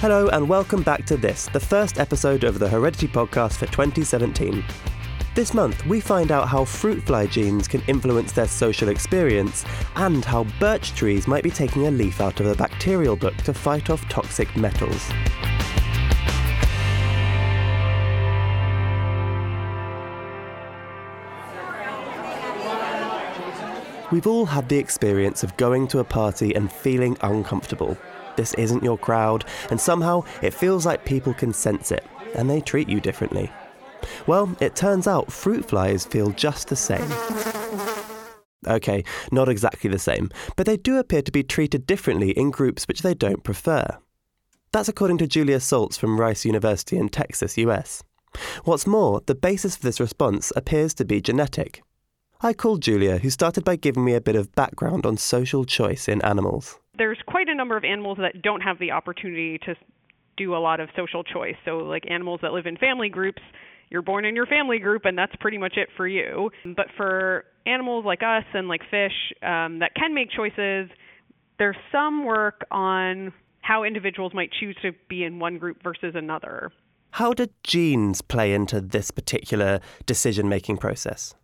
Hello, and welcome back to this, the first episode of the Heredity podcast for 2017. This month, we find out how fruit fly genes can influence their social experience and how birch trees might be taking a leaf out of a bacterial book to fight off toxic metals. We've all had the experience of going to a party and feeling uncomfortable. This isn't your crowd, and somehow it feels like people can sense it, and they treat you differently. Well, it turns out fruit flies feel just the same. Okay, not exactly the same, but they do appear to be treated differently in groups which they don't prefer. That's according to Julia Saltz from Rice University in Texas, US. What's more, the basis for this response appears to be genetic. I called Julia, who started by giving me a bit of background on social choice in animals. There's quite a number of animals that don't have the opportunity to do a lot of social choice. So, like animals that live in family groups, you're born in your family group, and that's pretty much it for you. But for animals like us and like fish um, that can make choices, there's some work on how individuals might choose to be in one group versus another. How do genes play into this particular decision making process?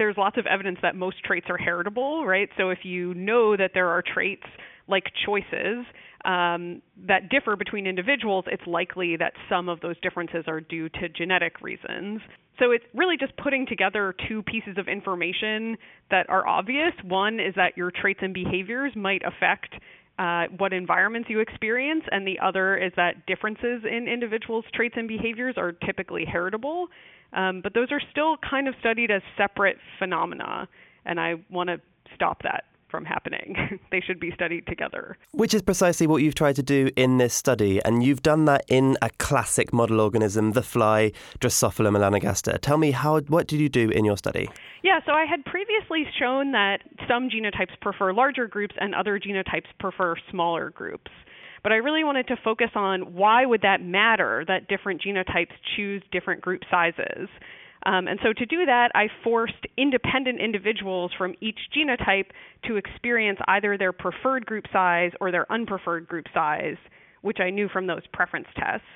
there's lots of evidence that most traits are heritable, right? So if you know that there are traits like choices um, that differ between individuals, it's likely that some of those differences are due to genetic reasons. So it's really just putting together two pieces of information that are obvious. One is that your traits and behaviors might affect uh, what environments you experience, and the other is that differences in individuals' traits and behaviors are typically heritable. Um, but those are still kind of studied as separate phenomena, and I want to stop that from happening. they should be studied together. Which is precisely what you've tried to do in this study, and you've done that in a classic model organism, the fly Drosophila melanogaster. Tell me, how what did you do in your study? Yeah, so I had previously shown that some genotypes prefer larger groups and other genotypes prefer smaller groups. But I really wanted to focus on why would that matter that different genotypes choose different group sizes. Um, and so to do that, I forced independent individuals from each genotype to experience either their preferred group size or their unpreferred group size, which I knew from those preference tests.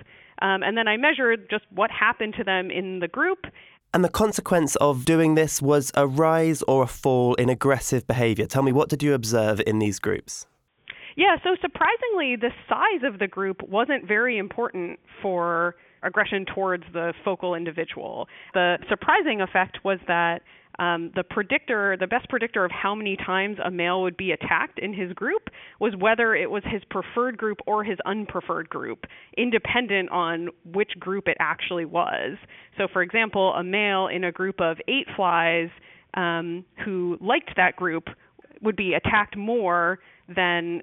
Um, and then I measured just what happened to them in the group. And the consequence of doing this was a rise or a fall in aggressive behavior. Tell me, what did you observe in these groups? Yeah, so surprisingly, the size of the group wasn't very important for aggression towards the focal individual. The surprising effect was that um, the predictor, the best predictor of how many times a male would be attacked in his group was whether it was his preferred group or his unpreferred group, independent on which group it actually was. So, for example, a male in a group of eight flies um, who liked that group would be attacked more than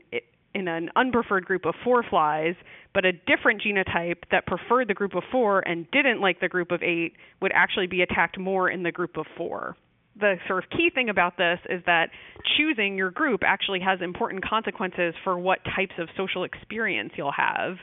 in an unpreferred group of four flies, but a different genotype that preferred the group of four and didn't like the group of eight would actually be attacked more in the group of four. The sort of key thing about this is that choosing your group actually has important consequences for what types of social experience you'll have.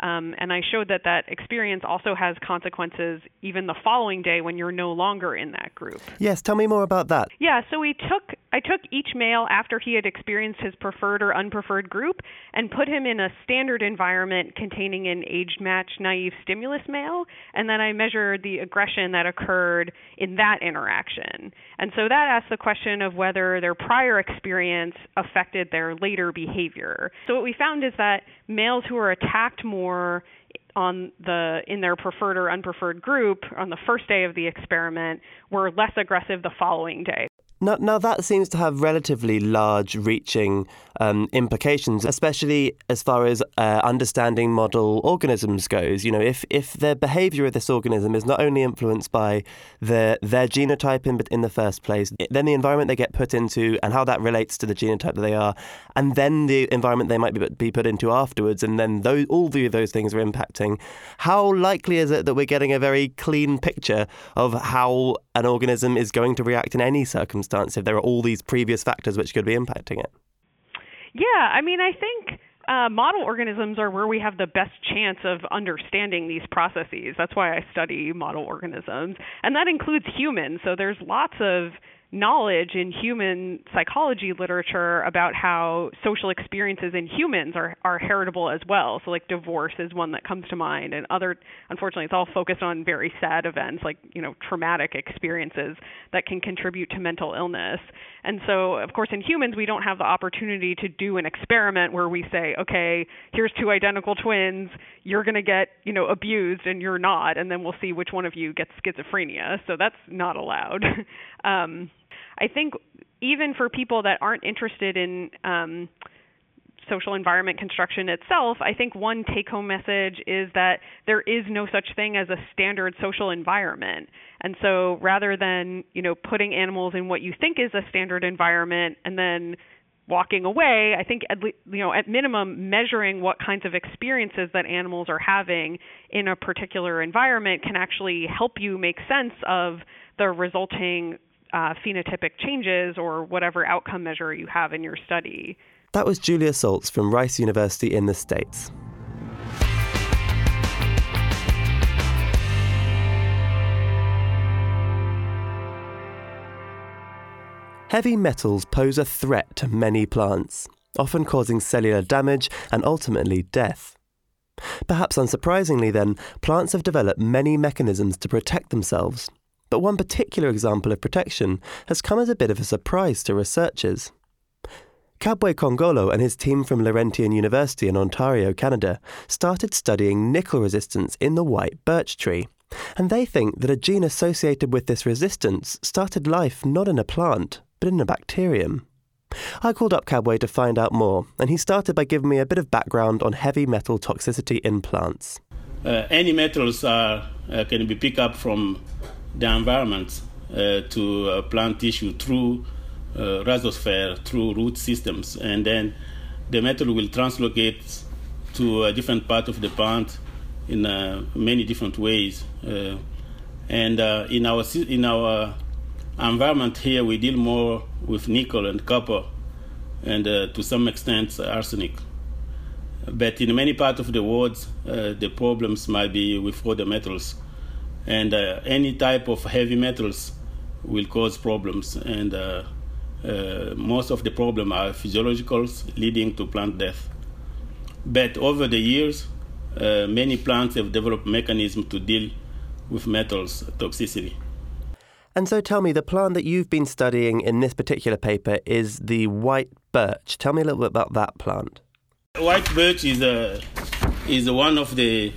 Um, and I showed that that experience also has consequences even the following day when you're no longer in that group. Yes, tell me more about that. Yeah, so we took I took each male after he had experienced his preferred or unpreferred group and put him in a standard environment containing an age matched naive stimulus male, and then I measured the aggression that occurred in that interaction. And so that asks the question of whether their prior experience affected their later behavior. So what we found is that males who are attacked more on the in their preferred or unpreferred group on the first day of the experiment were less aggressive the following day. Now, now that seems to have relatively large reaching um, implications, especially as far as uh, understanding model organisms goes. You know, if, if the behavior of this organism is not only influenced by the, their genotype in, in the first place, then the environment they get put into and how that relates to the genotype that they are, and then the environment they might be, be put into afterwards, and then those, all of those things are impacting, how likely is it that we're getting a very clean picture of how an organism is going to react in any circumstance? if there are all these previous factors which could be impacting it? Yeah, I mean, I think uh, model organisms are where we have the best chance of understanding these processes. That's why I study model organisms, and that includes humans. So there's lots of knowledge in human psychology literature about how social experiences in humans are, are heritable as well. So, like divorce is one that comes to mind, and other, unfortunately, it's all focused on very sad events like, you know, traumatic experiences that can contribute to mental illness. And so, of course, in humans, we don't have the opportunity to do an experiment where we say, okay, here's two identical twins, you're going to get, you know, abused and you're not, and then we'll see which one of you gets schizophrenia. So that's not allowed. um, I think even for people that aren't interested in um, social environment construction itself, I think one take home message is that there is no such thing as a standard social environment. And so rather than, you know, putting animals in what you think is a standard environment and then walking away, I think at le- you know at minimum measuring what kinds of experiences that animals are having in a particular environment can actually help you make sense of the resulting uh, phenotypic changes or whatever outcome measure you have in your study. That was Julia Saltz from Rice University in the States. Heavy metals pose a threat to many plants, often causing cellular damage and ultimately death. Perhaps unsurprisingly, then, plants have developed many mechanisms to protect themselves, but one particular example of protection has come as a bit of a surprise to researchers. Kabwe Nkongolo and his team from Laurentian University in Ontario, Canada, started studying nickel resistance in the white birch tree. And they think that a gene associated with this resistance started life not in a plant, but in a bacterium. I called up Kabwe to find out more, and he started by giving me a bit of background on heavy metal toxicity in plants. Uh, any metals are, uh, can be picked up from the environment uh, to uh, plant tissue through uh, rhizosphere, through root systems, and then the metal will translocate to a different part of the plant in uh, many different ways. Uh, and uh, in our in our environment here, we deal more with nickel and copper, and to some extent arsenic. But in many parts of the world, the problems might be with other metals and uh, any type of heavy metals will cause problems. And uh, uh, most of the problem are physiologicals leading to plant death. But over the years uh, many plants have developed mechanisms to deal with metals toxicity. And so tell me the plant that you've been studying in this particular paper is the white birch. Tell me a little bit about that plant. White birch is a is one of the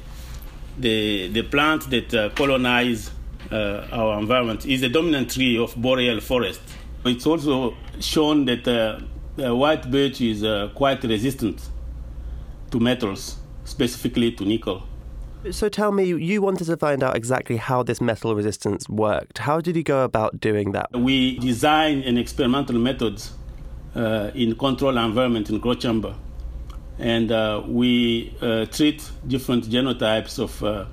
the, the plant that uh, colonize uh, our environment is the dominant tree of boreal forest. It's also shown that uh, white birch is uh, quite resistant to metals, specifically to nickel. So tell me, you wanted to find out exactly how this metal resistance worked. How did you go about doing that? We designed an experimental methods uh, in control environment in growth chamber and uh, we uh, treat different genotypes of uh,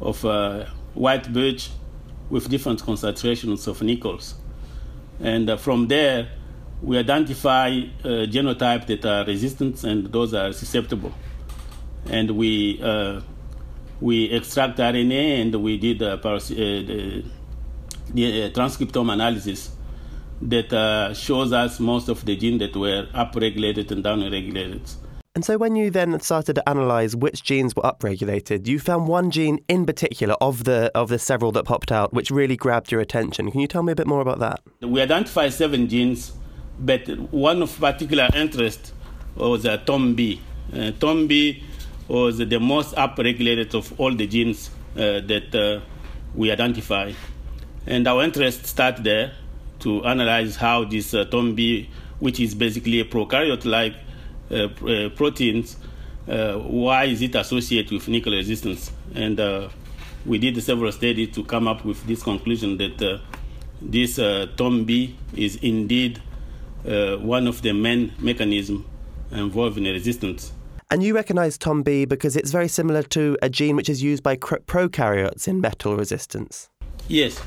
of uh, white birch with different concentrations of nickels, and uh, from there we identify uh, genotypes that are resistant and those are susceptible, and we we extract RNA and we did the, the transcriptome analysis that shows us most of the genes that were upregulated and downregulated. And so when you then started to analyze which genes were upregulated, you found one gene in particular of the of the several that popped out which really grabbed your attention. Can you tell me a bit more about that? We identified seven genes, but one of particular interest was uh, TONB. Uh, TONB was the most upregulated of all the genes uh, that uh, we identified. And our interest started there to analyze how this uh, TONB, which is basically a prokaryote-like Uh, uh, proteins, uh, why is it associated with nickel resistance? And uh, we did several studies to come up with this conclusion that this uh, TONB is indeed one of the main mechanisms involved in resistance. And you recognize TONB because it's very similar to a gene which is used by prokaryotes in metal resistance. Yes.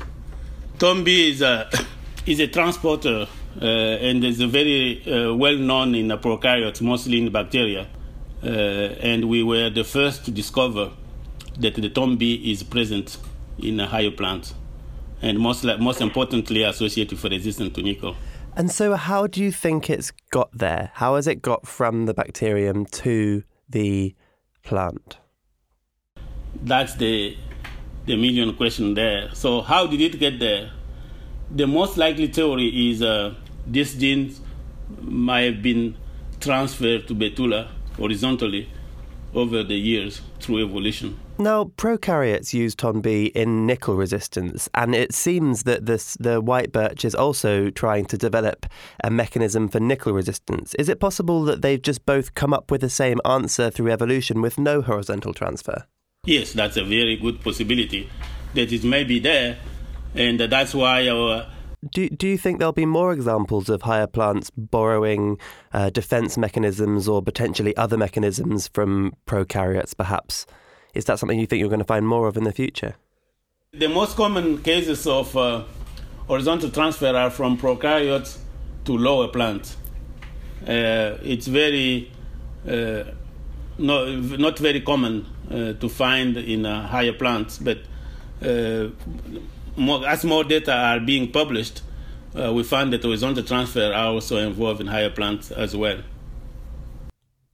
TONB is a, is a transporter uh, and is very uh, well known in the prokaryotes, mostly in bacteria. Uh, and we were the first to discover that the TONB is present in a higher plant. and most, most importantly associated for resistance to nickel. And so, how do you think it's got there? How has it got from the bacterium to the plant? That's the the million question there. So, how did it get there? The most likely theory is uh, this gene might have been transferred to Betula horizontally over the years through evolution. Now, prokaryotes use TONB in nickel resistance, and it seems that this, the white birch is also trying to develop a mechanism for nickel resistance. Is it possible that they've just both come up with the same answer through evolution with no horizontal transfer? Yes, that's a very good possibility that it may be there, and that's why our do, do you think there'll be more examples of higher plants borrowing uh, defense mechanisms or potentially other mechanisms from prokaryotes, perhaps? Is that something you think you're going to find more of in the future? The most common cases of uh, horizontal transfer are from prokaryotes to lower plants. Uh, it's very uh, no, not very common uh, to find in uh, higher plants, but more, as more data are being published, uh, we find that horizontal transfer are also involved in higher plants as well.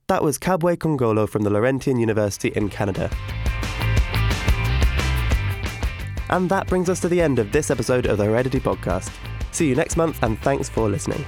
That was Kabwe Nkongolo from the Laurentian University in Canada. And that brings us to the end of this episode of the Heredity Podcast. See you next month, and thanks for listening.